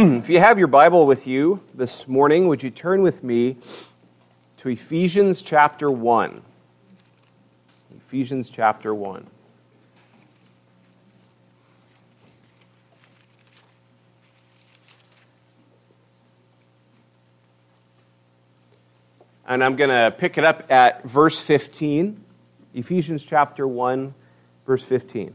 if you have your Bible with you this morning, would you turn with me to Ephesians chapter 1? Ephesians chapter 1. And I'm going to pick it up at verse 15. Ephesians chapter 1, verse 15.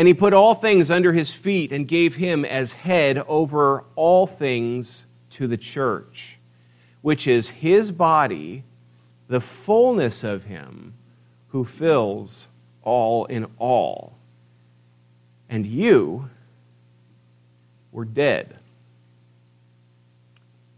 And he put all things under his feet and gave him as head over all things to the church, which is his body, the fullness of him who fills all in all. And you were dead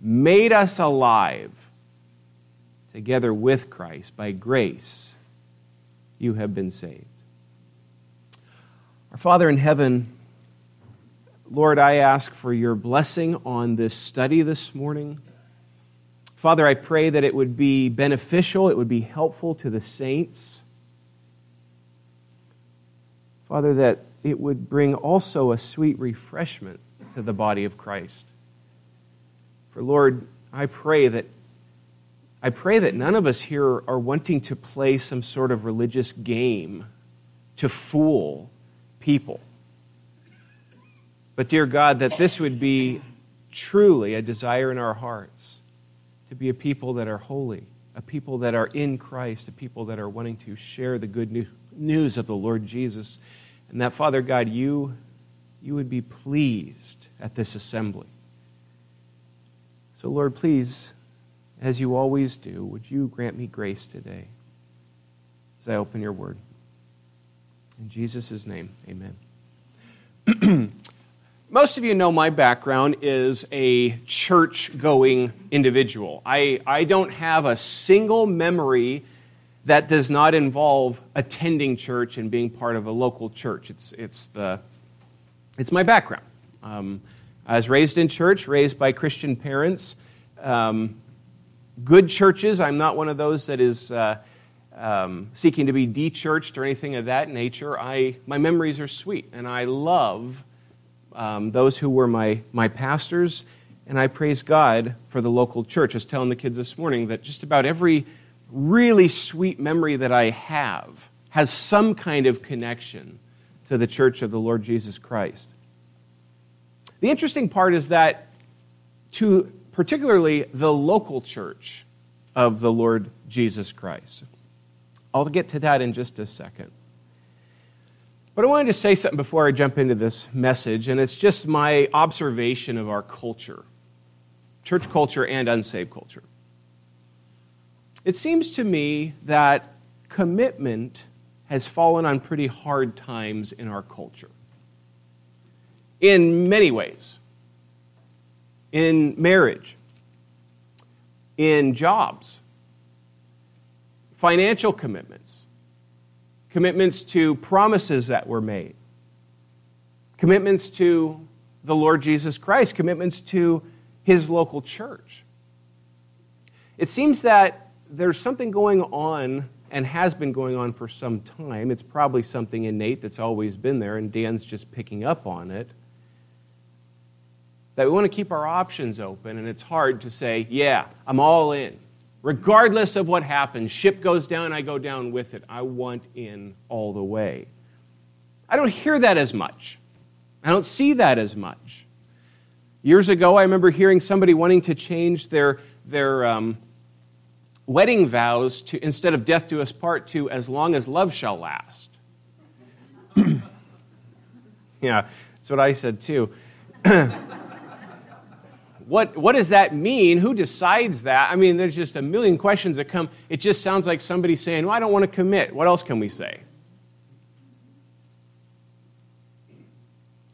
made us alive together with Christ. By grace, you have been saved. Our Father in heaven, Lord, I ask for your blessing on this study this morning. Father, I pray that it would be beneficial, it would be helpful to the saints. Father, that it would bring also a sweet refreshment to the body of Christ. For Lord, I pray that I pray that none of us here are wanting to play some sort of religious game to fool people. But, dear God, that this would be truly a desire in our hearts to be a people that are holy, a people that are in Christ, a people that are wanting to share the good news of the Lord Jesus. And that, Father God, you, you would be pleased at this assembly. So, Lord, please, as you always do, would you grant me grace today as I open your word? In Jesus' name, amen. Most of you know my background is a church going individual. I, I don't have a single memory that does not involve attending church and being part of a local church. It's, it's, the, it's my background. Um, I was raised in church, raised by Christian parents. Um, good churches. I'm not one of those that is uh, um, seeking to be de-churched or anything of that nature. I, my memories are sweet, and I love um, those who were my, my pastors, and I praise God for the local church. I was telling the kids this morning that just about every really sweet memory that I have has some kind of connection to the church of the Lord Jesus Christ. The interesting part is that to particularly the local church of the Lord Jesus Christ. I'll get to that in just a second. But I wanted to say something before I jump into this message, and it's just my observation of our culture church culture and unsaved culture. It seems to me that commitment has fallen on pretty hard times in our culture. In many ways. In marriage, in jobs, financial commitments, commitments to promises that were made, commitments to the Lord Jesus Christ, commitments to his local church. It seems that there's something going on and has been going on for some time. It's probably something innate that's always been there, and Dan's just picking up on it. That we want to keep our options open, and it's hard to say, yeah, I'm all in. Regardless of what happens, ship goes down, I go down with it. I want in all the way. I don't hear that as much. I don't see that as much. Years ago, I remember hearing somebody wanting to change their, their um, wedding vows to, instead of death do us part, to as long as love shall last. yeah, that's what I said too. what, what does that mean? Who decides that? I mean, there's just a million questions that come. It just sounds like somebody saying, Well, I don't want to commit. What else can we say?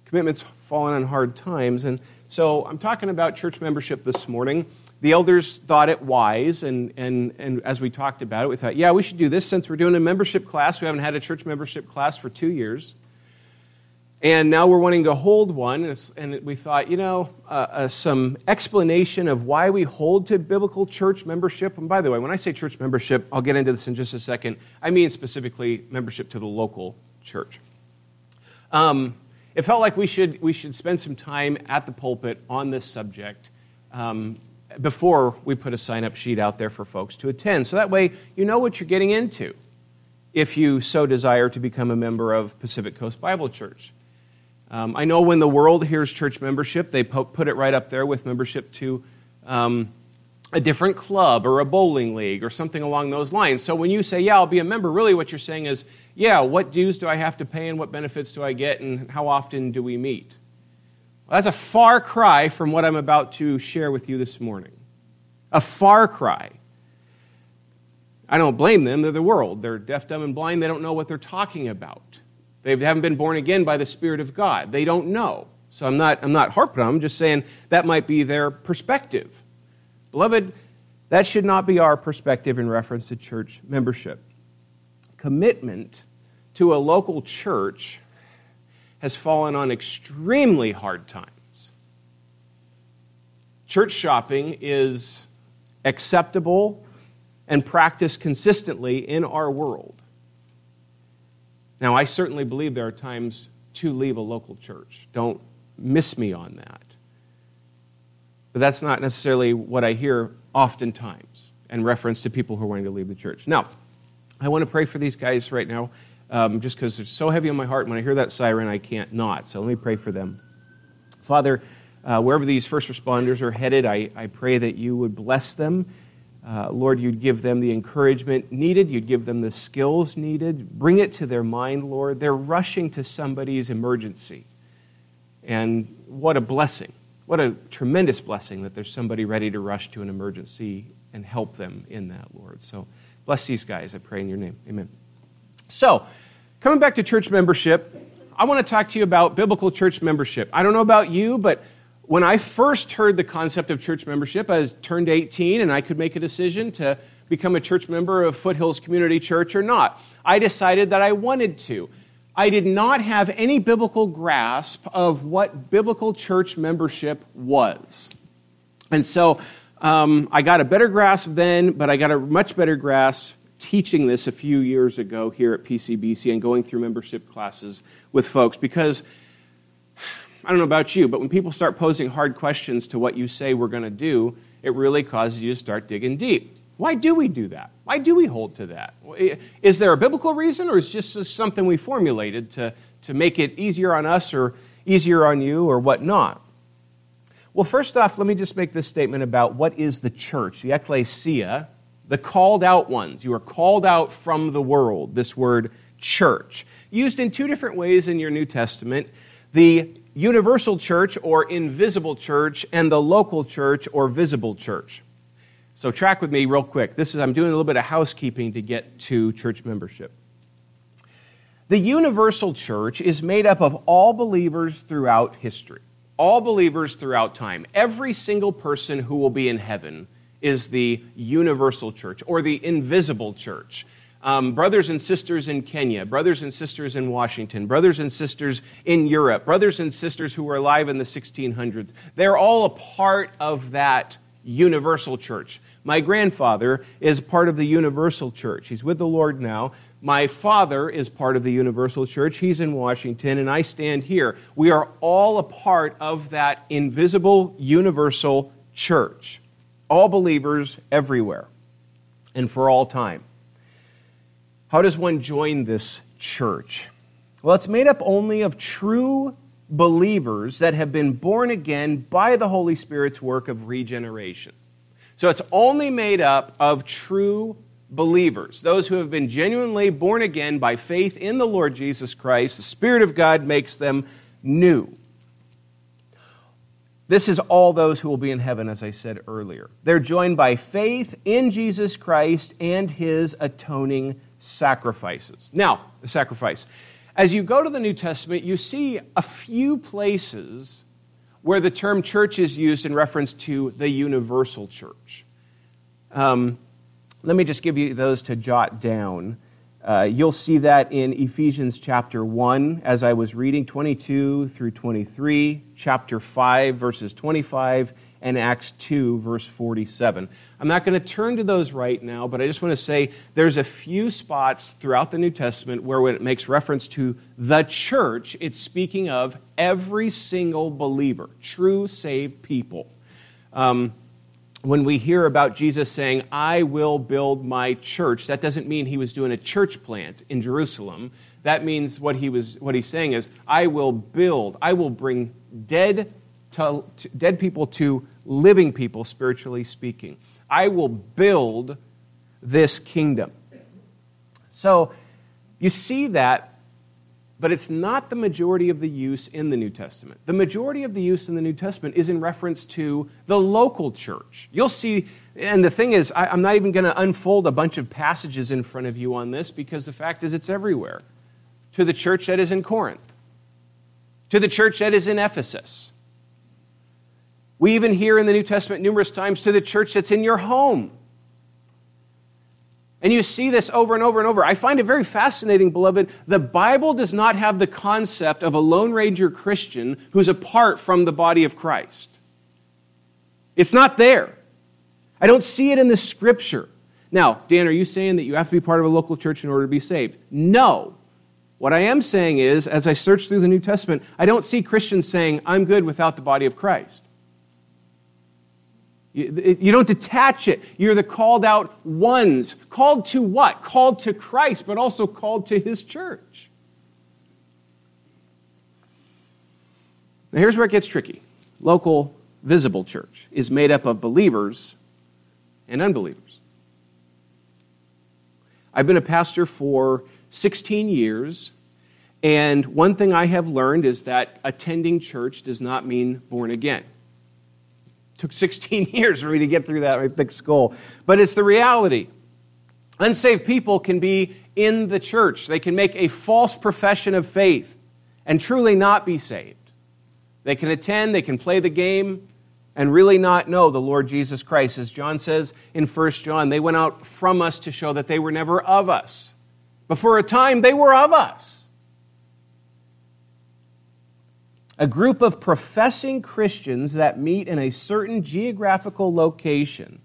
Commitment's fallen on hard times. And so I'm talking about church membership this morning the elders thought it wise, and, and, and as we talked about it, we thought, yeah, we should do this since we're doing a membership class. We haven't had a church membership class for two years. And now we're wanting to hold one, and we thought, you know, uh, uh, some explanation of why we hold to biblical church membership. And by the way, when I say church membership, I'll get into this in just a second. I mean specifically membership to the local church. Um, it felt like we should, we should spend some time at the pulpit on this subject. Um, before we put a sign up sheet out there for folks to attend. So that way you know what you're getting into if you so desire to become a member of Pacific Coast Bible Church. Um, I know when the world hears church membership, they put it right up there with membership to um, a different club or a bowling league or something along those lines. So when you say, Yeah, I'll be a member, really what you're saying is, Yeah, what dues do I have to pay and what benefits do I get and how often do we meet? Well, that's a far cry from what I'm about to share with you this morning. A far cry. I don't blame them. They're the world. They're deaf, dumb, and blind. They don't know what they're talking about. They haven't been born again by the Spirit of God. They don't know. So I'm not, I'm not harping on them, I'm just saying that might be their perspective. Beloved, that should not be our perspective in reference to church membership. Commitment to a local church has fallen on extremely hard times. Church shopping is acceptable and practiced consistently in our world. Now, I certainly believe there are times to leave a local church. Don't miss me on that. But that's not necessarily what I hear oftentimes in reference to people who are wanting to leave the church. Now, I want to pray for these guys right now um, just because it's so heavy on my heart. When I hear that siren, I can't not. So let me pray for them. Father, uh, wherever these first responders are headed, I, I pray that you would bless them. Uh, Lord, you'd give them the encouragement needed, you'd give them the skills needed. Bring it to their mind, Lord. They're rushing to somebody's emergency. And what a blessing. What a tremendous blessing that there's somebody ready to rush to an emergency and help them in that, Lord. So bless these guys, I pray in your name. Amen. So, Coming back to church membership, I want to talk to you about biblical church membership. I don't know about you, but when I first heard the concept of church membership, I was turned 18 and I could make a decision to become a church member of Foothills Community Church or not. I decided that I wanted to. I did not have any biblical grasp of what biblical church membership was. And so um, I got a better grasp then, but I got a much better grasp teaching this a few years ago here at PCBC and going through membership classes with folks because I don't know about you, but when people start posing hard questions to what you say we're going to do, it really causes you to start digging deep. Why do we do that? Why do we hold to that? Is there a biblical reason, or is just something we formulated to, to make it easier on us or easier on you or whatnot? Well, first off, let me just make this statement about what is the church, the ecclesia, the called out ones. You are called out from the world, this word church. Used in two different ways in your New Testament the universal church or invisible church, and the local church or visible church. So, track with me real quick. This is, I'm doing a little bit of housekeeping to get to church membership. The universal church is made up of all believers throughout history, all believers throughout time. Every single person who will be in heaven is the universal church or the invisible church. Um, brothers and sisters in Kenya, brothers and sisters in Washington, brothers and sisters in Europe, brothers and sisters who were alive in the 1600s. They're all a part of that universal church. My grandfather is part of the universal church. He's with the Lord now. My father is part of the universal church. He's in Washington, and I stand here. We are all a part of that invisible universal church. All believers everywhere and for all time. How does one join this church? Well, it's made up only of true believers that have been born again by the Holy Spirit's work of regeneration. So it's only made up of true believers, those who have been genuinely born again by faith in the Lord Jesus Christ. The Spirit of God makes them new. This is all those who will be in heaven, as I said earlier. They're joined by faith in Jesus Christ and his atoning sacrifices. Now, the sacrifice. As you go to the New Testament, you see a few places where the term church is used in reference to the universal church. Um, let me just give you those to jot down. Uh, you'll see that in Ephesians chapter 1, as I was reading 22 through 23, chapter 5, verses 25, and Acts 2, verse 47. I'm not going to turn to those right now, but I just want to say there's a few spots throughout the New Testament where when it makes reference to the church, it's speaking of every single believer, true saved people. Um, when we hear about Jesus saying, I will build my church, that doesn't mean he was doing a church plant in Jerusalem. That means what, he was, what he's saying is, I will build, I will bring dead, to, to, dead people to living people, spiritually speaking. I will build this kingdom. So you see that but it's not the majority of the use in the New Testament. The majority of the use in the New Testament is in reference to the local church. You'll see, and the thing is, I, am not even going to unfold a bunch of passages in front of you on this because the fact is it's everywhere. To the church that is in Corinth, to the church that is in Ephesus. We even hear in the New Testament numerous times to the church that's in your home. And you see this over and over and over. I find it very fascinating, beloved. The Bible does not have the concept of a Lone Ranger Christian who's apart from the body of Christ. It's not there. I don't see it in the scripture. Now, Dan, are you saying that you have to be part of a local church in order to be saved? No. What I am saying is, as I search through the New Testament, I don't see Christians saying, I'm good without the body of Christ. You, don't detach it. You're the called out ones. Called to what? Called to Christ, but also called to his church. Now, here's where it gets tricky. Local, visible church is made up of believers and unbelievers. I've been a pastor for 16 years, and one thing I have learned is that attending church does not mean born again took 16 years for me to get through that thick skull. But it's the reality. Unsaved people can be in the church, they can make a false profession of faith and truly not be saved. They can attend, they can play the game, and really not know the Lord Jesus Christ. As John says in 1 John, they went out from us to show that they were never of us. But for a time, they were of us. A group of professing Christians that meet in a certain geographical location.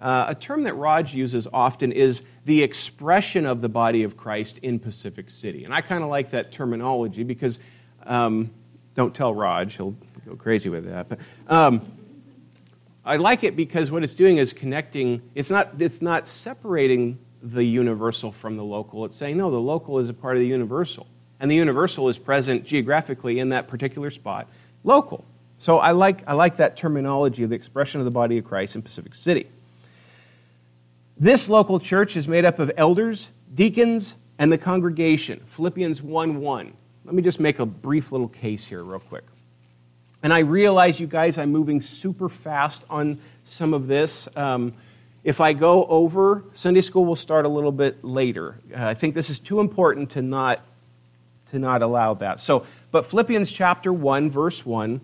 Uh, a term that Raj uses often is the expression of the body of Christ in Pacific City. And I kind of like that terminology because, um, don't tell Raj, he'll go crazy with that. But um, I like it because what it's doing is connecting, it's not, it's not separating the universal from the local. It's saying, no, the local is a part of the universal and the universal is present geographically in that particular spot, local. So I like, I like that terminology of the expression of the body of Christ in Pacific City. This local church is made up of elders, deacons, and the congregation. Philippians 1 1. Let me just make a brief little case here, real quick. And I realize, you guys, I'm moving super fast on some of this. Um, if I go over, Sunday school will start a little bit later. Uh, I think this is too important to not to not allow that. So, but Philippians chapter 1, verse 1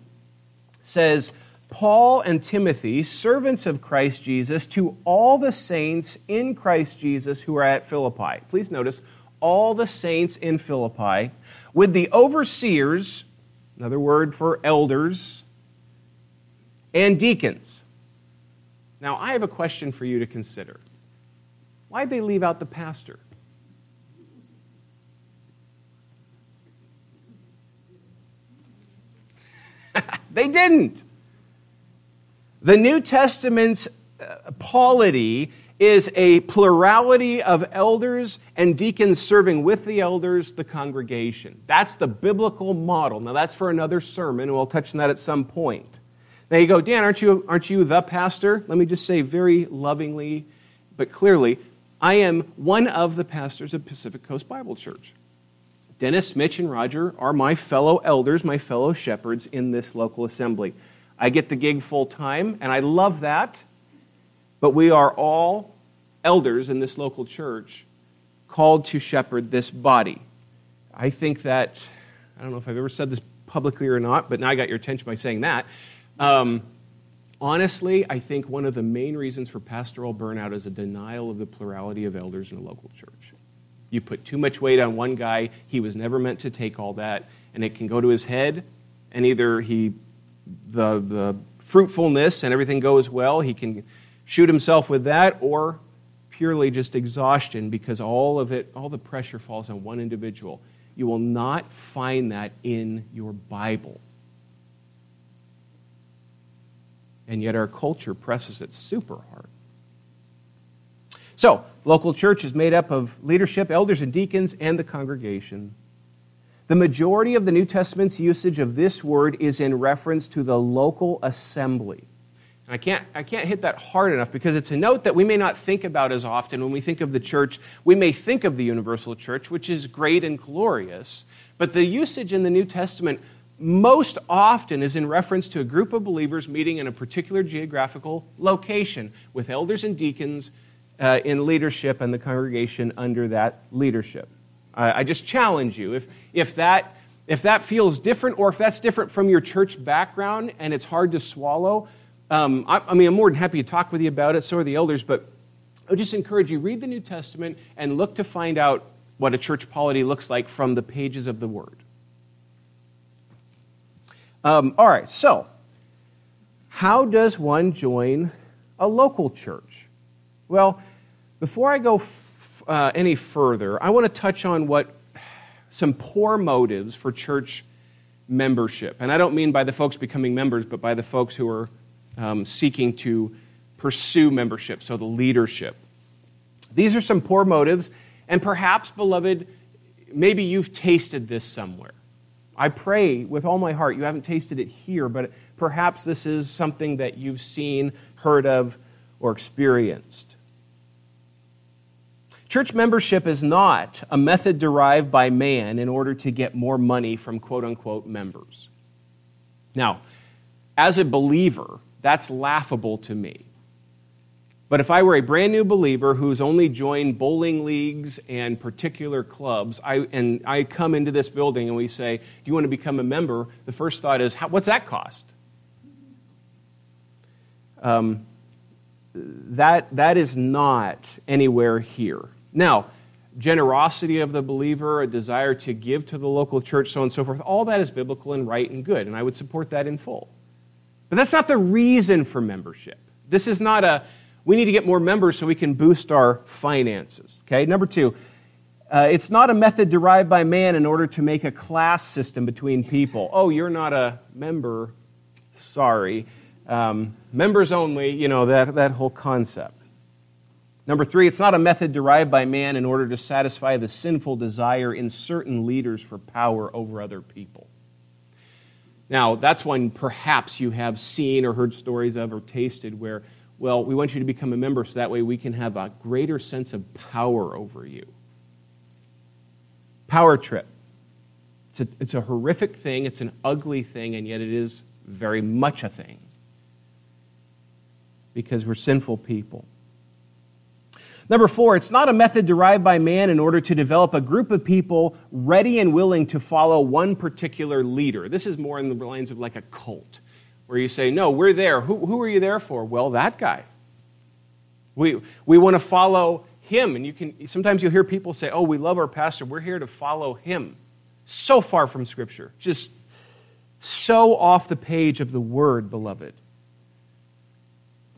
says, Paul and Timothy, servants of Christ Jesus, to all the saints in Christ Jesus who are at Philippi. Please notice, all the saints in Philippi, with the overseers, another word for elders, and deacons. Now, I have a question for you to consider. Why'd they leave out the pastor? they didn't. The New Testament's uh, polity is a plurality of elders and deacons serving with the elders, the congregation. That's the biblical model. Now, that's for another sermon, and we'll touch on that at some point. Now you go, Dan, aren't you, aren't you the pastor? Let me just say very lovingly but clearly, I am one of the pastors of Pacific Coast Bible Church. Dennis, Mitch, and Roger are my fellow elders, my fellow shepherds in this local assembly. I get the gig full time, and I love that. But we are all elders in this local church called to shepherd this body. I think that, I don't know if I've ever said this publicly or not, but now I got your attention by saying that. Um, honestly, I think one of the main reasons for pastoral burnout is a denial of the plurality of elders in a local church. You put too much weight on one guy, he was never meant to take all that, and it can go to his head, and either he the, the fruitfulness and everything goes well, he can shoot himself with that, or purely just exhaustion because all of it, all the pressure falls on one individual. You will not find that in your Bible. And yet our culture presses it super hard. So, local church is made up of leadership, elders and deacons, and the congregation. The majority of the New Testament's usage of this word is in reference to the local assembly. And I can't, I can't hit that hard enough because it's a note that we may not think about as often. When we think of the church, we may think of the universal church, which is great and glorious. But the usage in the New Testament most often is in reference to a group of believers meeting in a particular geographical location with elders and deacons uh, in leadership and the congregation under that leadership. I just challenge you. If, if, that, if that feels different, or if that's different from your church background and it's hard to swallow, um, I, I mean, I'm more than happy to talk with you about it, so are the elders, but I would just encourage you read the New Testament and look to find out what a church polity looks like from the pages of the Word. Um, all right, so how does one join a local church? Well, before I go uh, any further, I want to touch on what some poor motives for church membership. And I don't mean by the folks becoming members, but by the folks who are um, seeking to pursue membership, so the leadership. These are some poor motives, and perhaps, beloved, maybe you've tasted this somewhere. I pray with all my heart you haven't tasted it here, but perhaps this is something that you've seen, heard of, or experienced. Church membership is not a method derived by man in order to get more money from quote unquote members. Now, as a believer, that's laughable to me. But if I were a brand new believer who's only joined bowling leagues and particular clubs, I, and I come into this building and we say, Do you want to become a member? The first thought is, What's that cost? Um, that, that is not anywhere here. Now, generosity of the believer, a desire to give to the local church, so on and so forth, all that is biblical and right and good, and I would support that in full. But that's not the reason for membership. This is not a, we need to get more members so we can boost our finances. Okay, number two, uh, it's not a method derived by man in order to make a class system between people. Oh, you're not a member, sorry. Um, members only, you know, that, that whole concept. Number three, it's not a method derived by man in order to satisfy the sinful desire in certain leaders for power over other people. Now, that's one perhaps you have seen or heard stories of or tasted where, well, we want you to become a member so that way we can have a greater sense of power over you. Power trip. It's a, it's a horrific thing, it's an ugly thing, and yet it is very much a thing because we're sinful people. Number four, it's not a method derived by man in order to develop a group of people ready and willing to follow one particular leader. This is more in the lines of like a cult, where you say, No, we're there. Who, who are you there for? Well, that guy. We, we want to follow him. And you can sometimes you'll hear people say, Oh, we love our pastor. We're here to follow him. So far from Scripture. Just so off the page of the word, beloved.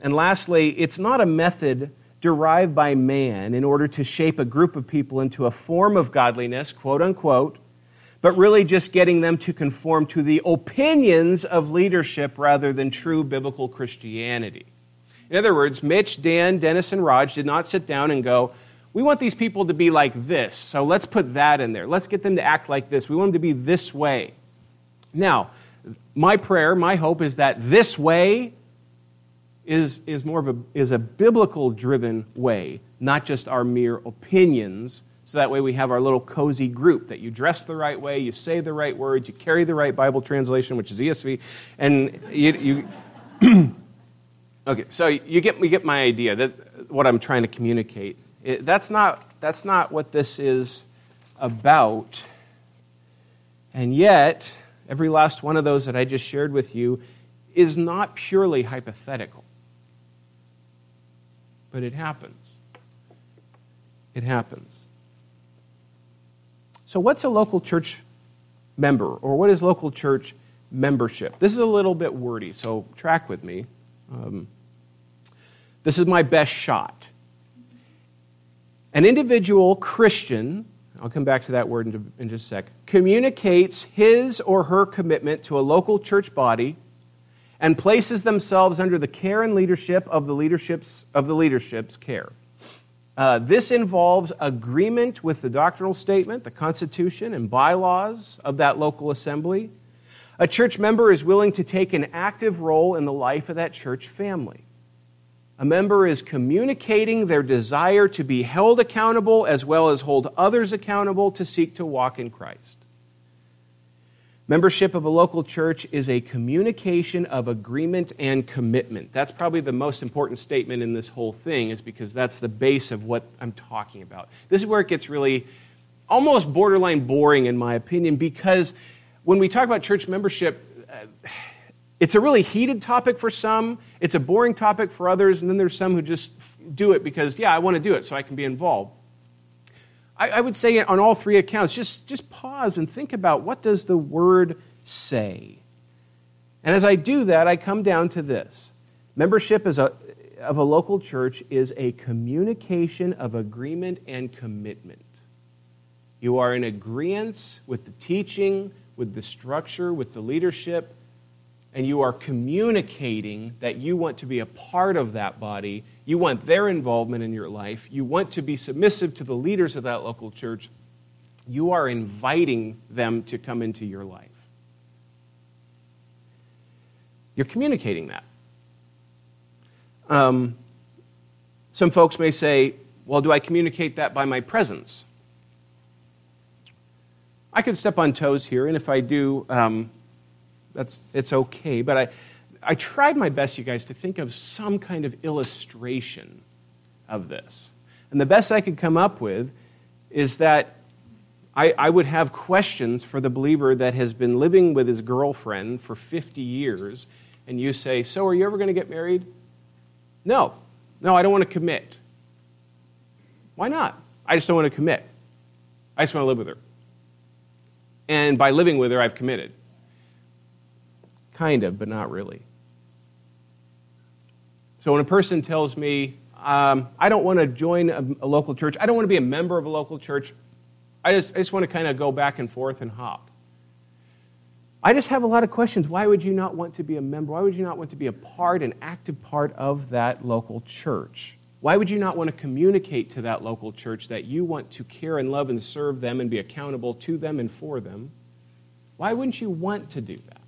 And lastly, it's not a method derived by man in order to shape a group of people into a form of godliness, quote unquote, but really just getting them to conform to the opinions of leadership rather than true biblical Christianity. In other words, Mitch, Dan, Dennis, and Raj did not sit down and go, we want these people to be like this, so let's put that in there. Let's get them to act like this. We want them to be this way. Now, my prayer, my hope is that this way is, is more of a, is a biblical driven way, not just our mere opinions. So that way we have our little cozy group that you dress the right way, you say the right words, you carry the right Bible translation, which is ESV, and you. you okay, so you get, you get my idea, that, what I'm trying to communicate. It, that's, not, that's not what this is about. And yet, every last one of those that I just shared with you is not purely hypothetical. But it happens. It happens. So, what's a local church member, or what is local church membership? This is a little bit wordy, so track with me. Um, this is my best shot. An individual Christian I'll come back to that word in, in just a sec, communicates his or her commitment to a local church body and places themselves under the care and leadership of the leadership's, of the leadership's care. Uh, this involves agreement with the doctrinal statement, the constitution, and bylaws of that local assembly. A church member is willing to take an active role in the life of that church family. A member is communicating their desire to be held accountable as well as hold others accountable to seek to walk in Christ. Membership of a local church is a communication of agreement and commitment. That's probably the most important statement in this whole thing, is because that's the base of what I'm talking about. This is where it gets really almost borderline boring, in my opinion, because when we talk about church membership, uh, it's a really heated topic for some, it's a boring topic for others, and then there's some who just do it because, yeah, I want to do it so I can be involved. I, I would say on all three accounts, just, just pause and think about what does the word say? And as I do that, I come down to this. Membership a, of a local church is a communication of agreement and commitment. You are in agreement with the teaching, with the structure, with the leadership, and you are communicating that you want to be a part of that body, you want their involvement in your life, you want to be submissive to the leaders of that local church, you are inviting them to come into your life. You're communicating that. Um, some folks may say, well, do I communicate that by my presence? I could step on toes here, and if I do, um, that's, it's okay. But I, I tried my best, you guys, to think of some kind of illustration of this. And the best I could come up with is that I, I, would have questions for the believer that has been living with his girlfriend for 50 years, and you say, So, are you ever going to get married? No. No, I don't want to commit. Why not? I just don't want to commit. I just want to live with her. And by living with her, I've committed. Kind of, but not really. So when a person tells me, um, I don't want to join a, a, local church, I don't want to be a member of a local church, I just, I just want to kind of go back and forth and hop. I just have a lot of questions. Why would you not want to be a member? Why would you not want to be a part, an active part of that local church? Why would you not want to communicate to that local church that you want to care and love and serve them and be accountable to them and for them? Why wouldn't you want to do that?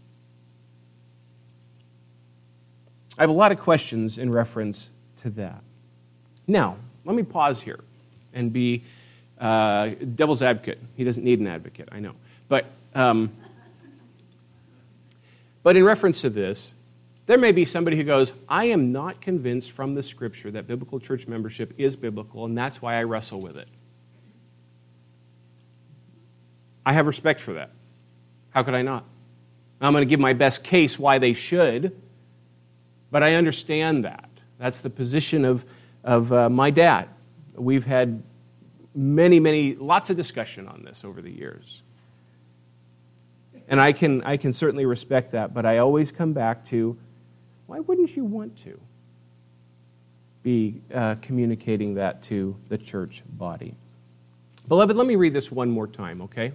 I have a lot of questions in reference to that. Now, let me pause here and be uh, devil's advocate. He doesn't need an advocate, I know. But, um, but in reference to this, there may be somebody who goes, I am not convinced from the scripture that biblical church membership is biblical, and that's why I wrestle with it. I have respect for that. How could I not? I'm going to give my best case why they should, but I understand that. That's the position of, of uh, my dad. We've had many, many, lots of discussion on this over the years. And I can, I can certainly respect that, but I always come back to why wouldn't you want to be uh, communicating that to the church body? Beloved, let me read this one more time, okay?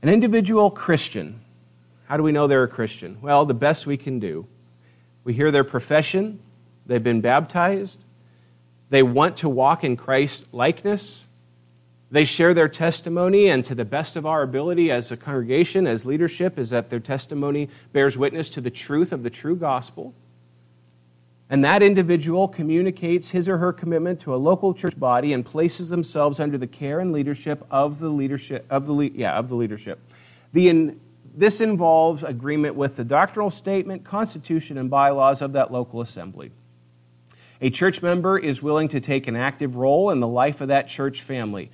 An individual Christian, how do we know they're a Christian? Well, the best we can do. We hear their profession, they've been baptized, they want to walk in Christ's likeness. They share their testimony, and to the best of our ability as a congregation, as leadership, is that their testimony bears witness to the truth of the true gospel. And that individual communicates his or her commitment to a local church body and places themselves under the care and leadership of the leadership of the yeah of the leadership. The in, this involves agreement with the doctrinal statement, constitution, and bylaws of that local assembly. A church member is willing to take an active role in the life of that church family.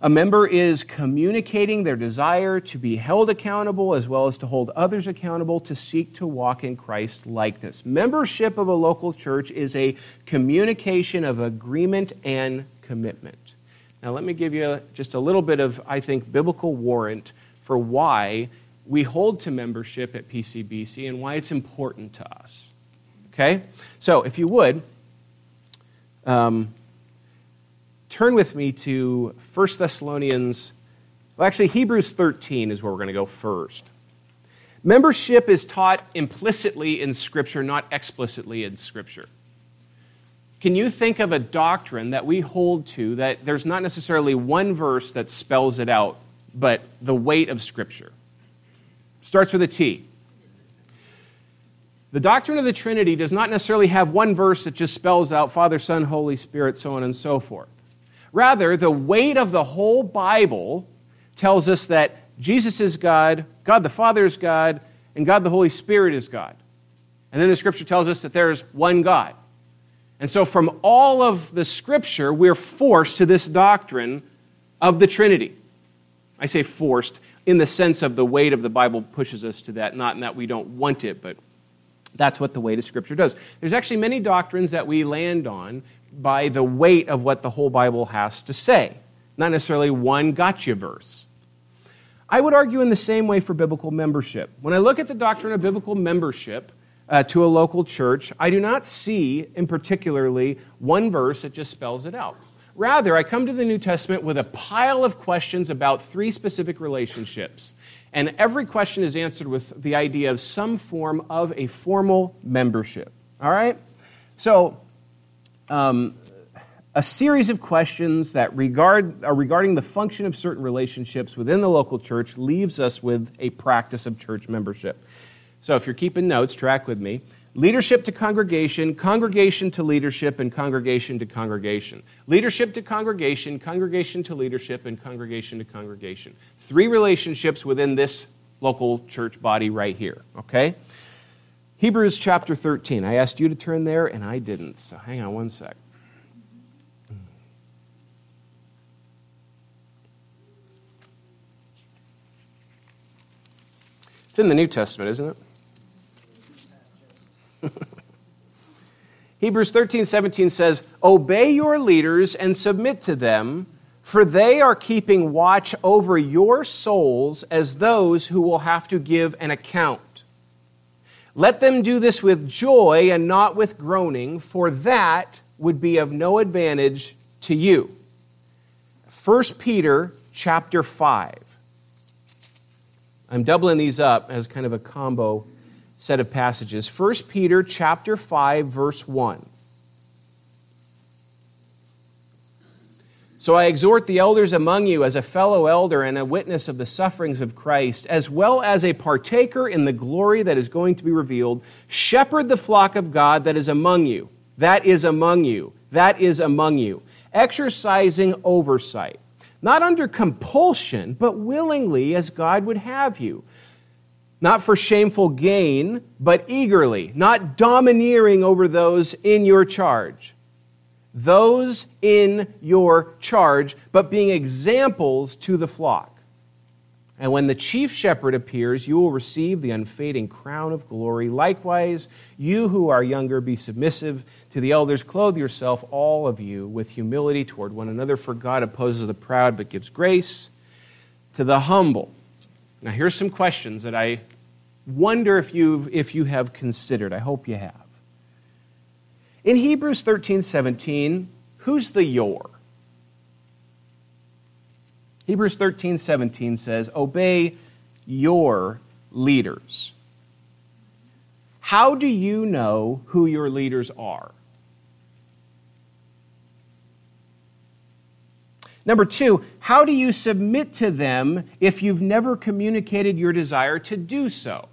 A member is communicating their desire to be held accountable as well as to hold others accountable to seek to walk in Christ likeness. Membership of a local church is a communication of agreement and commitment. Now, let me give you just a little bit of, I think, biblical warrant for why we hold to membership at PCBC and why it's important to us. Okay? So, if you would, um, turn with me to 1 Thessalonians, well, actually, Hebrews 13 is where we're going to go first. Membership is taught implicitly in Scripture, not explicitly in Scripture. Can you think of a doctrine that we hold to that there's not necessarily one verse that spells it out, but the weight of Scripture? Starts with a T. The doctrine of the Trinity does not necessarily have one verse that just spells out Father, Son, Holy Spirit, so on and so forth. Rather, the weight of the whole Bible tells us that Jesus is God, God the Father is God, and God the Holy Spirit is God. And then the scripture tells us that there's one God. And so, from all of the scripture, we're forced to this doctrine of the Trinity. I say forced in the sense of the weight of the Bible pushes us to that, not in that we don't want it, but that's what the weight of Scripture does. There's actually many doctrines that we land on by the weight of what the whole Bible has to say, not necessarily one gotcha verse. I would argue in the same way for biblical membership. When I look at the doctrine of biblical membership uh, to a local church, I do not see in particularly one verse that just spells it out. Rather, I come to the New Testament with a pile of questions about three specific relationships. And every question is answered with the idea of some form of a formal membership. All right? So, um, a series of questions that regard, are regarding the function of certain relationships within the local church leaves us with a practice of church membership. So, if you're keeping notes, track with me. Leadership to congregation, congregation to leadership, and congregation to congregation. Leadership to congregation, congregation to leadership, and congregation to congregation. Three relationships within this local church body right here, okay? Hebrews chapter 13. I asked you to turn there, and I didn't, so hang on one sec. It's in the New Testament, isn't it? Hebrews 13, 17 says, Obey your leaders and submit to them, for they are keeping watch over your souls as those who will have to give an account. Let them do this with joy and not with groaning, for that would be of no advantage to you. 1 Peter chapter 5. I'm doubling these up as kind of a combo set of passages. 1 Peter chapter 5 verse 1. So I exhort the elders among you as a fellow elder and a witness of the sufferings of Christ, as well as a partaker in the glory that is going to be revealed. Shepherd the flock of God that is among you. That is among you. That is among you. Exercising oversight. Not under compulsion, but willingly as God would have you not for shameful gain, but eagerly, not domineering over those in your charge. Those in your charge, but being examples to the flock. And when the chief shepherd appears, you will receive the unfading crown of glory. Likewise, you who are younger, be submissive to the elders. Clothe yourself, all of you, with humility toward one another, for God opposes the proud but gives grace to the humble. Now, here's some questions that I wonder if, you if you have considered. I hope you have. In Hebrews 13 17, who's the your? Hebrews 13, 17 says, Obey your leaders. How do you know who your leaders are? Number two, how do you submit to them if you've never communicated your desire to do so?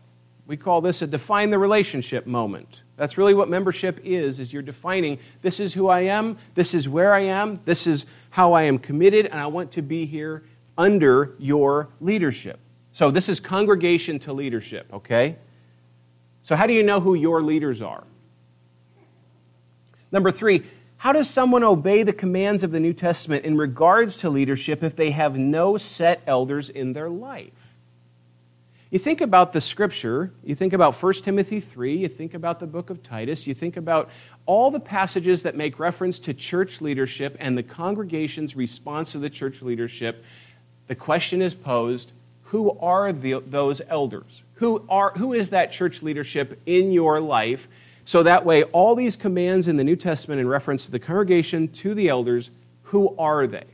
We call this a define the relationship moment. That's really what membership is, is you're defining this is who I am, this is where I am, this is how I am committed, and I want to be here under your leadership. So this is congregation to leadership, okay? So how do you know who your leaders are? Number three, how does someone obey the commands of the New Testament in regards to leadership if they have no set elders in their life? You think about the scripture, you think about 1 Timothy 3, you think about the book of Titus, you think about all the passages that make reference to church leadership and the congregation's response to the church leadership. The question is posed who are the, those elders? Who, are, who is that church leadership in your life? So that way, all these commands in the New Testament in reference to the congregation, to the elders, who are they?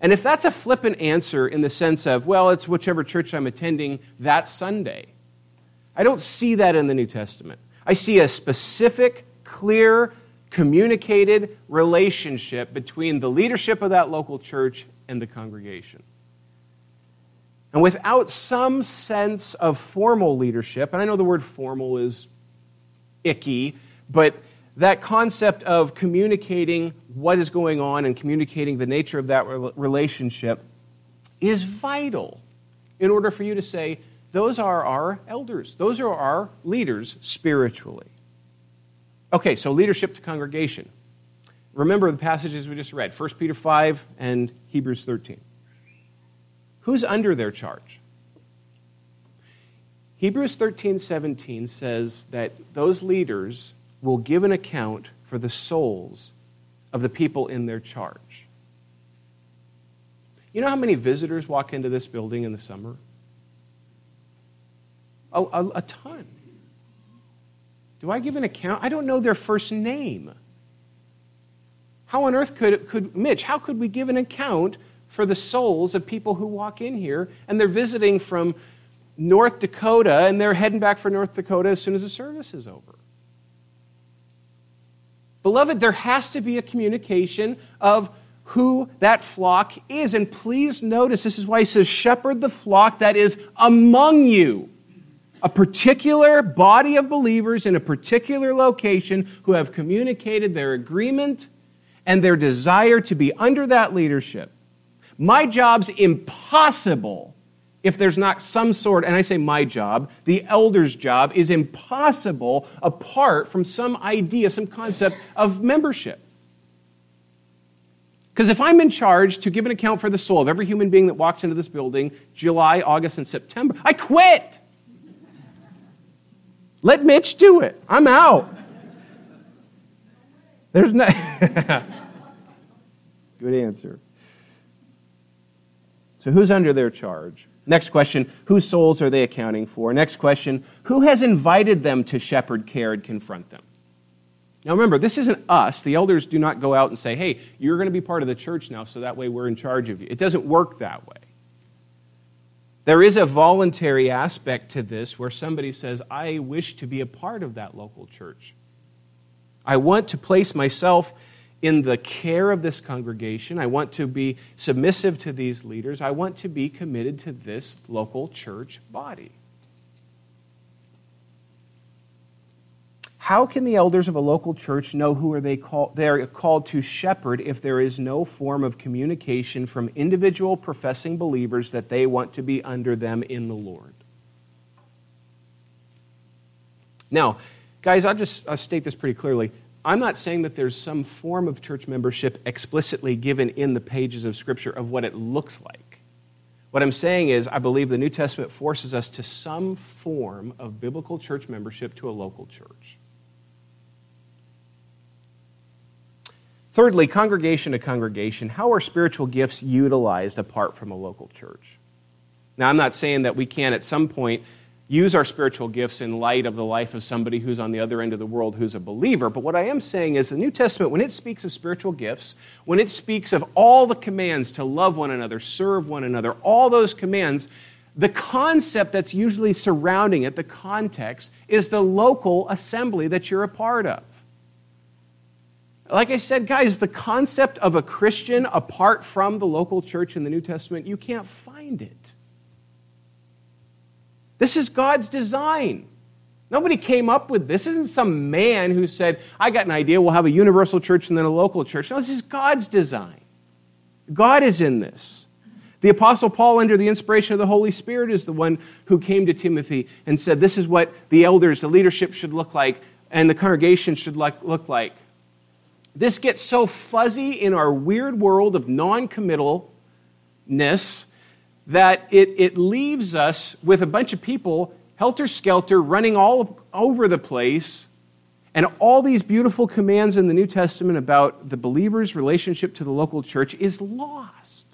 And if that's a flippant answer in the sense of, well, it's whichever church I'm attending that Sunday, I don't see that in the New Testament. I see a specific, clear, communicated relationship between the leadership of that local church and the congregation. And without some sense of formal leadership, and I know the word formal is icky, but that concept of communicating what is going on and communicating the nature of that relationship is vital in order for you to say, those are our elders, those are our leaders spiritually. Okay, so leadership to congregation. Remember the passages we just read 1 Peter 5 and Hebrews 13. Who's under their charge? Hebrews 13 17 says that those leaders will give an account for the souls of the people in their charge. You know how many visitors walk into this building in the summer? A, a, a ton. Do I give an account? I don't know their first name. How on earth could, could Mitch, how could we give an account for the souls of people who walk in here and they're visiting from North Dakota and they're heading back for North Dakota as soon as the service is over? Beloved, there has to be a communication of who that flock is. And please notice this is why he says, Shepherd the flock that is among you. A particular body of believers in a particular location who have communicated their agreement and their desire to be under that leadership. My job's impossible if there's not some sort, and I say my job, the elder's job is impossible apart from some idea, some concept of membership. Because if I'm in charge to give an account for the soul of every human being that walks into this building, July, August, and September, I quit. Let Mitch do it. I'm out. There's no. Good answer. So, who's under their charge? Next question, whose souls are they accounting for? Next question, who has invited them to shepherd, care, and confront them? Now remember, this isn't us. The elders do not go out and say, hey, you're going to be part of the church now, so that way we're in charge of you. It doesn't work that way. There is a voluntary aspect to this where somebody says, I wish to be a part of that local church. I want to place myself in the care of this congregation. I want to be submissive to these leaders. I want to be committed to this local church body. How can the elders of a local church know who are they call, they're called to shepherd if there is no form of communication from individual professing believers that they want to be under them in the Lord? Now, guys, I'll just I'll state this pretty clearly. I'm not saying that there's some form of church membership explicitly given in the pages of Scripture of what it looks like. What I'm saying is, I believe the New Testament forces us to some form of biblical church membership to a local church. Thirdly, congregation to congregation. How are spiritual gifts utilized apart from a local church? Now, I'm not saying that we can't at some point use our spiritual gifts in light of the life of somebody who's on the other end of the world who's a believer. But what I am saying is the New Testament, when it speaks of spiritual gifts, when it speaks of all the commands to love one another, serve one another, all those commands, the concept that's usually surrounding it, the context, is the local assembly that you're a part of. Like I said, guys, the concept of a Christian apart from the local church in the New Testament, you can't find it. This is God's design. Nobody came up with this. This isn't some man who said, I got an idea, we'll have a universal church and then a local church. No, this is God's design. God is in this. The Apostle Paul, under the inspiration of the Holy Spirit, is the one who came to Timothy and said, This is what the elders, the leadership should look like, and the congregation should look like. This gets so fuzzy in our weird world of non committalness that it, it leaves us with a bunch of people helter skelter running all over the place. And all these beautiful commands in the New Testament about the believer's relationship to the local church is lost.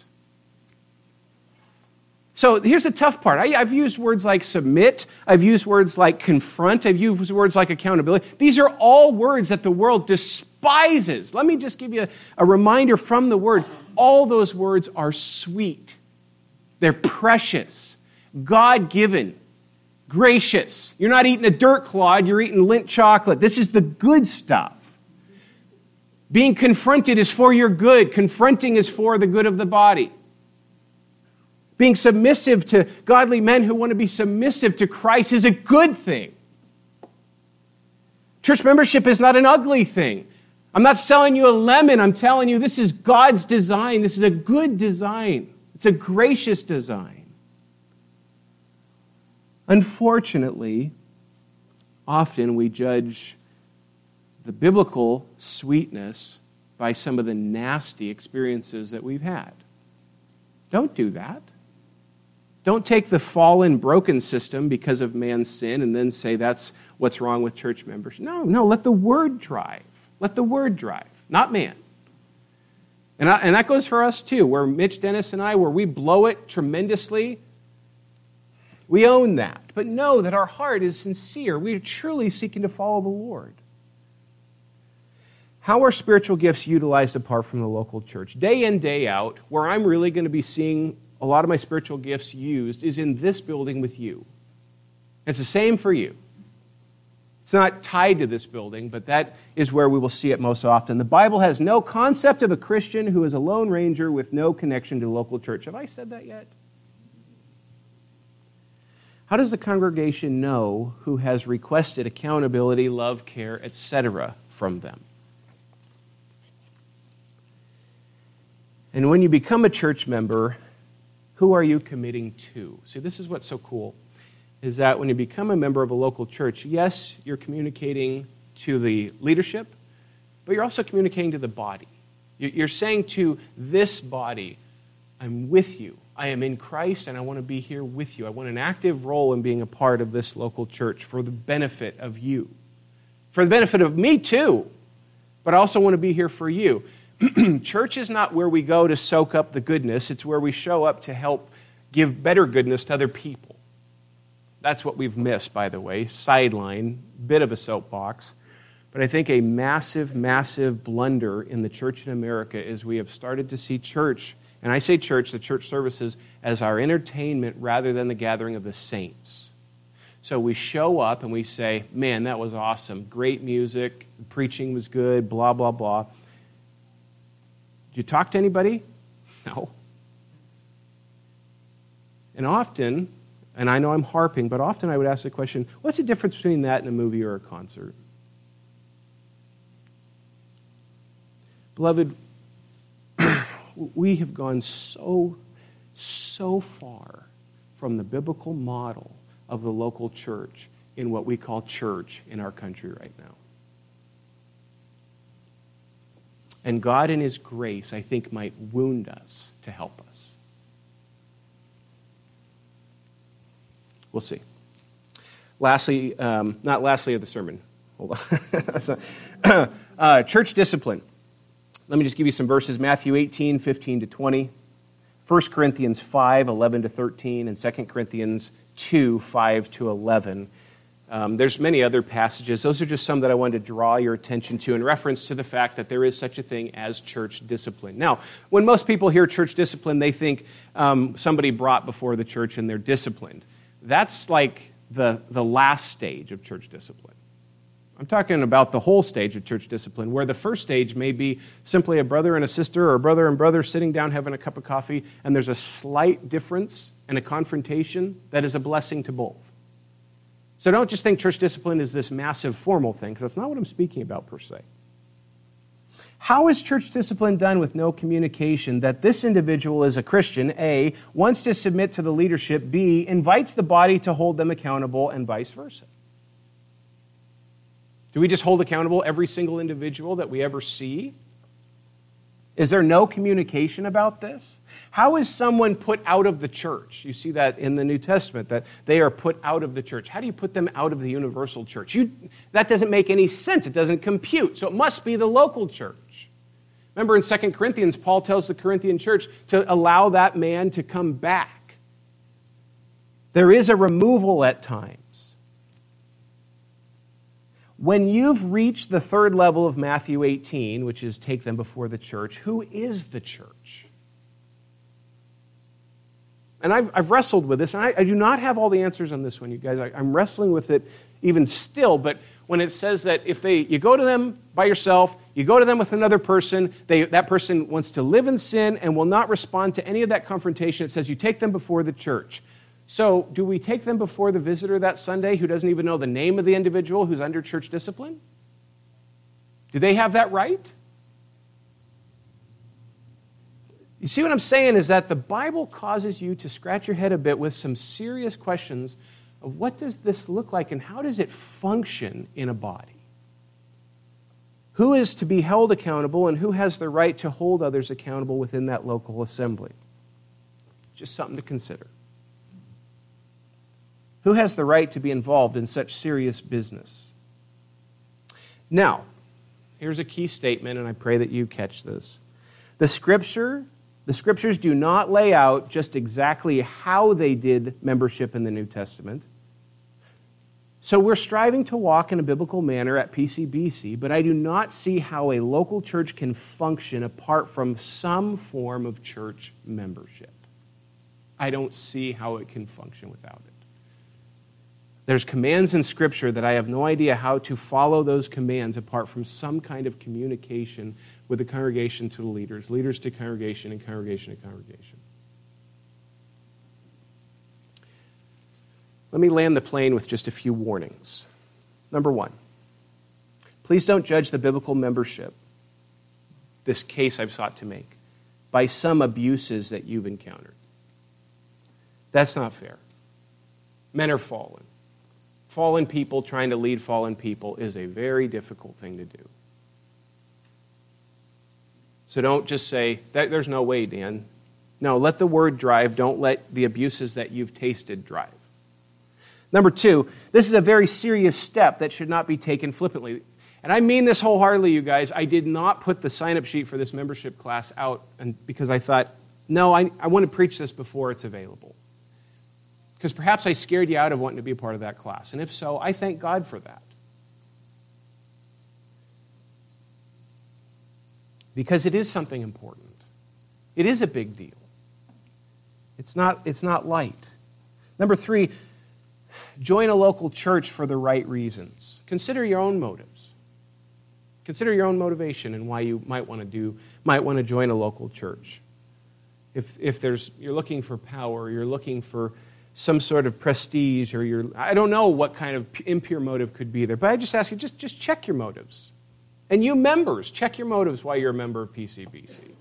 So here's the tough part. I, have used words like submit, I've used words like confront, I've used words like accountability. These are all words that the world despises. Let me just give you a, a reminder from the word. All those words are sweet, they're precious, God given, gracious. You're not eating a dirt clod, you're eating Lindt chocolate. This is the good stuff. Being confronted is for your good, confronting is for the good of the body. Being submissive to godly men who want to be submissive to Christ is a good thing. Church membership is not an ugly thing. I'm not selling you a lemon. I'm telling you this is God's design. This is a good design, it's a gracious design. Unfortunately, often we judge the biblical sweetness by some of the nasty experiences that we've had. Don't do that. Don't take the fallen, broken system because of man's sin and then say that's what's wrong with church members. No, no, let the word drive. Let the word drive, not man. And, I, and that goes for us too, where Mitch Dennis and I, where we blow it tremendously, we own that. But know that our heart is sincere. We are truly seeking to follow the Lord. How are spiritual gifts utilized apart from the local church? Day in, day out, where I'm really going to be seeing a lot of my spiritual gifts used is in this building with you. It's the same for you. It's not tied to this building, but that is where we will see it most often. The Bible has no concept of a Christian who is a lone ranger with no connection to the local church. Have I said that yet? How does the congregation know who has requested accountability, love, care, etc. from them? And when you become a church member, who are you committing to? See, this is what's so cool is that when you become a member of a local church, yes, you're communicating to the leadership, but you're also communicating to the body. You're saying to this body, I'm with you. I am in Christ and I want to be here with you. I want an active role in being a part of this local church for the benefit of you. For the benefit of me too, but I also want to be here for you. Church is not where we go to soak up the goodness, it's where we show up to help give better goodness to other people. That's what we've missed, by the way. Sideline, bit of a soapbox. But I think a massive, massive blunder in the church in America is we have started to see church, and I say church, the church services, as our entertainment rather than the gathering of the saints. So we show up and we say, man, that was awesome. Great music, preaching was good, blah, blah, blah. Did you talk to anybody? No. And often, and I know I'm harping, but often I would ask the question what's the difference between that and a movie or a concert? Beloved, we have gone so, so far from the biblical model of the local church in what we call church in our country right now. And God, in His grace, I think, might wound us to help us. We'll see. Lastly, um, not lastly of the sermon. Hold on. uh, church discipline. Let me just give you some verses Matthew 18, 15 to 20, 1 Corinthians 5, 11 to 13, and 2 Corinthians 2, 5 to 11. Um, there's many other passages. Those are just some that I wanted to draw your attention to in reference to the fact that there is such a thing as church discipline. Now, when most people hear church discipline, they think um, somebody brought before the church and they're disciplined. That's like the, the last stage of church discipline. I'm talking about the whole stage of church discipline, where the first stage may be simply a brother and a sister or a brother and brother sitting down having a cup of coffee, and there's a slight difference and a confrontation that is a blessing to both. So don't just think church discipline is this massive formal thing, because that's not what I'm speaking about per se. How is church discipline done with no communication that this individual is a Christian, A, wants to submit to the leadership, B, invites the body to hold them accountable, and vice versa? Do we just hold accountable every single individual that we ever see? Is there no communication about this? How is someone put out of the church? You see that in the New Testament, that they are put out of the church. How do you put them out of the universal church? You, that doesn't make any sense. It doesn't compute. So it must be the local church. Remember in 2 Corinthians, Paul tells the Corinthian church to allow that man to come back. There is a removal at times. When you've reached the third level of Matthew 18, which is take them before the church, who is the church? And I've, I've wrestled with this, and I, I, do not have all the answers on this one, you guys. I, I'm wrestling with it even still, but when it says that if they, you go to them by yourself, you go to them with another person, they, that person wants to live in sin and will not respond to any of that confrontation, it says you take them before the church. So, do we take them before the visitor that Sunday who doesn't even know the name of the individual who's under church discipline? Do they have that right? You see what I'm saying is that the Bible causes you to scratch your head a bit with some serious questions of what does this look like and how does it function in a body? Who is to be held accountable and who has the right to hold others accountable within that local assembly? Just something to consider. Who has the right to be involved in such serious business? Now, here's a key statement, and I pray that you catch this. The scripture, the scriptures do not lay out just exactly how they did membership in the New Testament. So we're striving to walk in a biblical manner at PCBC, but I do not see how a local church can function apart from some form of church membership. I don't see how it can function without it. There's commands in Scripture that I have no idea how to follow those commands apart from some kind of communication with the congregation to the leaders, leaders to congregation, and congregation to congregation. Let me land the plane with just a few warnings. Number one, please don't judge the biblical membership, this case I've sought to make, by some abuses that you've encountered. That's not fair. Men are fallen fallen people trying to lead fallen people is a very difficult thing to do. So don't just say, there's no way, Dan. No, let the word drive. Don't let the abuses that you've tasted drive. Number two, this is a very serious step that should not be taken flippantly. And I mean this wholeheartedly, you guys. I did not put the sign up sheet for this membership class out and, because I thought, no, I, I want to preach this before it's available. Because perhaps I scared you out of wanting to be a part of that class. And if so, I thank God for that. Because it is something important, it is a big deal. It's not, it's not light. Number three, join a local church for the right reasons. Consider your own motives. Consider your own motivation and why you might want to do, might want to join a local church. If, if there's, you're looking for power, you're looking for some sort of prestige or you're, I don't know what kind of impure motive could be there. But I just ask you, just, just check your motives. And you members, check your motives while you're a member of PCBC.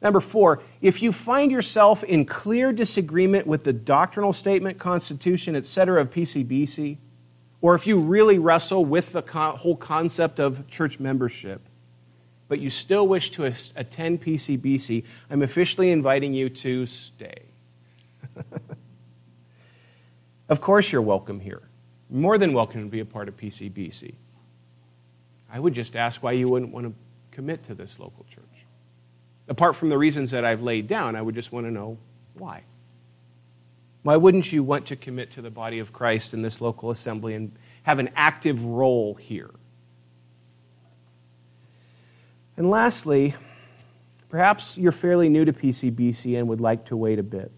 Number four, if you find yourself in clear disagreement with the doctrinal statement, constitution, etc. of PCBC, or if you really wrestle with the whole concept of church membership, but you still wish to attend PCBC, I'm officially inviting you to stay. Of course, you're welcome here. More than welcome to be a part of PCBC. I would just ask why you wouldn't want to commit to this local church. Apart from the reasons that I've laid down, I would just want to know why. Why wouldn't you want to commit to the body of Christ in this local assembly and have an active role here? And lastly, perhaps you're fairly new to PCBC and would like to wait a bit.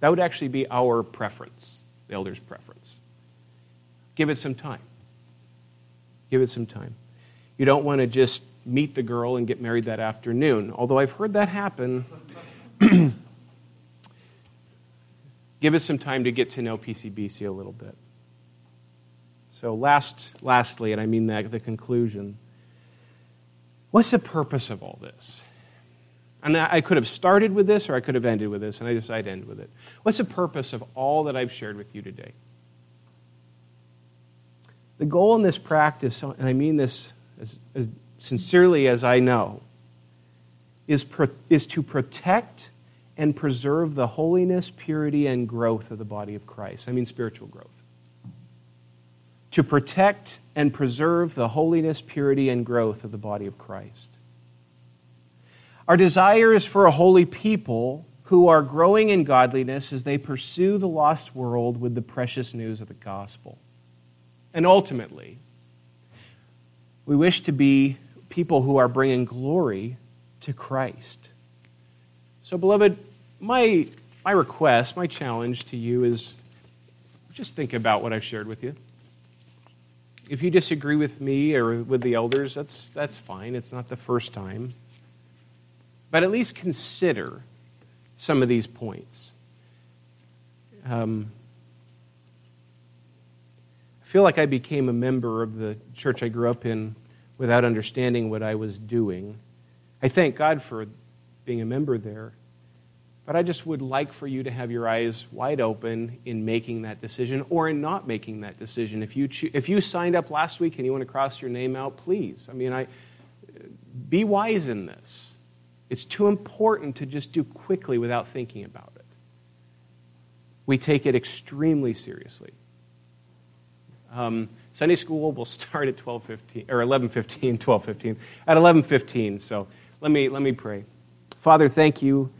That would actually be our preference, the elder's preference. Give it some time. Give it some time. You don't want to just meet the girl and get married that afternoon, although I've heard that happen. Give it some time to get to know PCBC a little bit. So, last, lastly, and I mean that the conclusion, what's the purpose of all this? And I could have started with this or I could have ended with this, and I decided to end with it. What's the purpose of all that I've shared with you today? The goal in this practice, and I mean this as, as sincerely as I know, is, pro, is to protect and preserve the holiness, purity, and growth of the body of Christ. I mean spiritual growth. To protect and preserve the holiness, purity, and growth of the body of Christ. Our desire is for a holy people who are growing in godliness as they pursue the lost world with the precious news of the gospel. And ultimately, we wish to be people who are bringing glory to Christ. So, beloved, my, my request, my challenge to you is just think about what I've shared with you. If you disagree with me or with the elders, that's, that's fine. It's not the first time. But at least consider some of these points. Um, feel like I became a member of the church I grew up in without understanding what I was doing. I thank God for being a member there. But I just would like for you to have your eyes wide open in making that decision or in not making that decision. If you, cho- if you signed up last week and you want to cross your name out, please. I mean, I, be wise in this. It's too important to just do quickly without thinking about it. We take it extremely seriously. Um, Sunday school will start at 12:15 or 11:15, 12:15 at 11:15. So let me let me pray. Father, thank you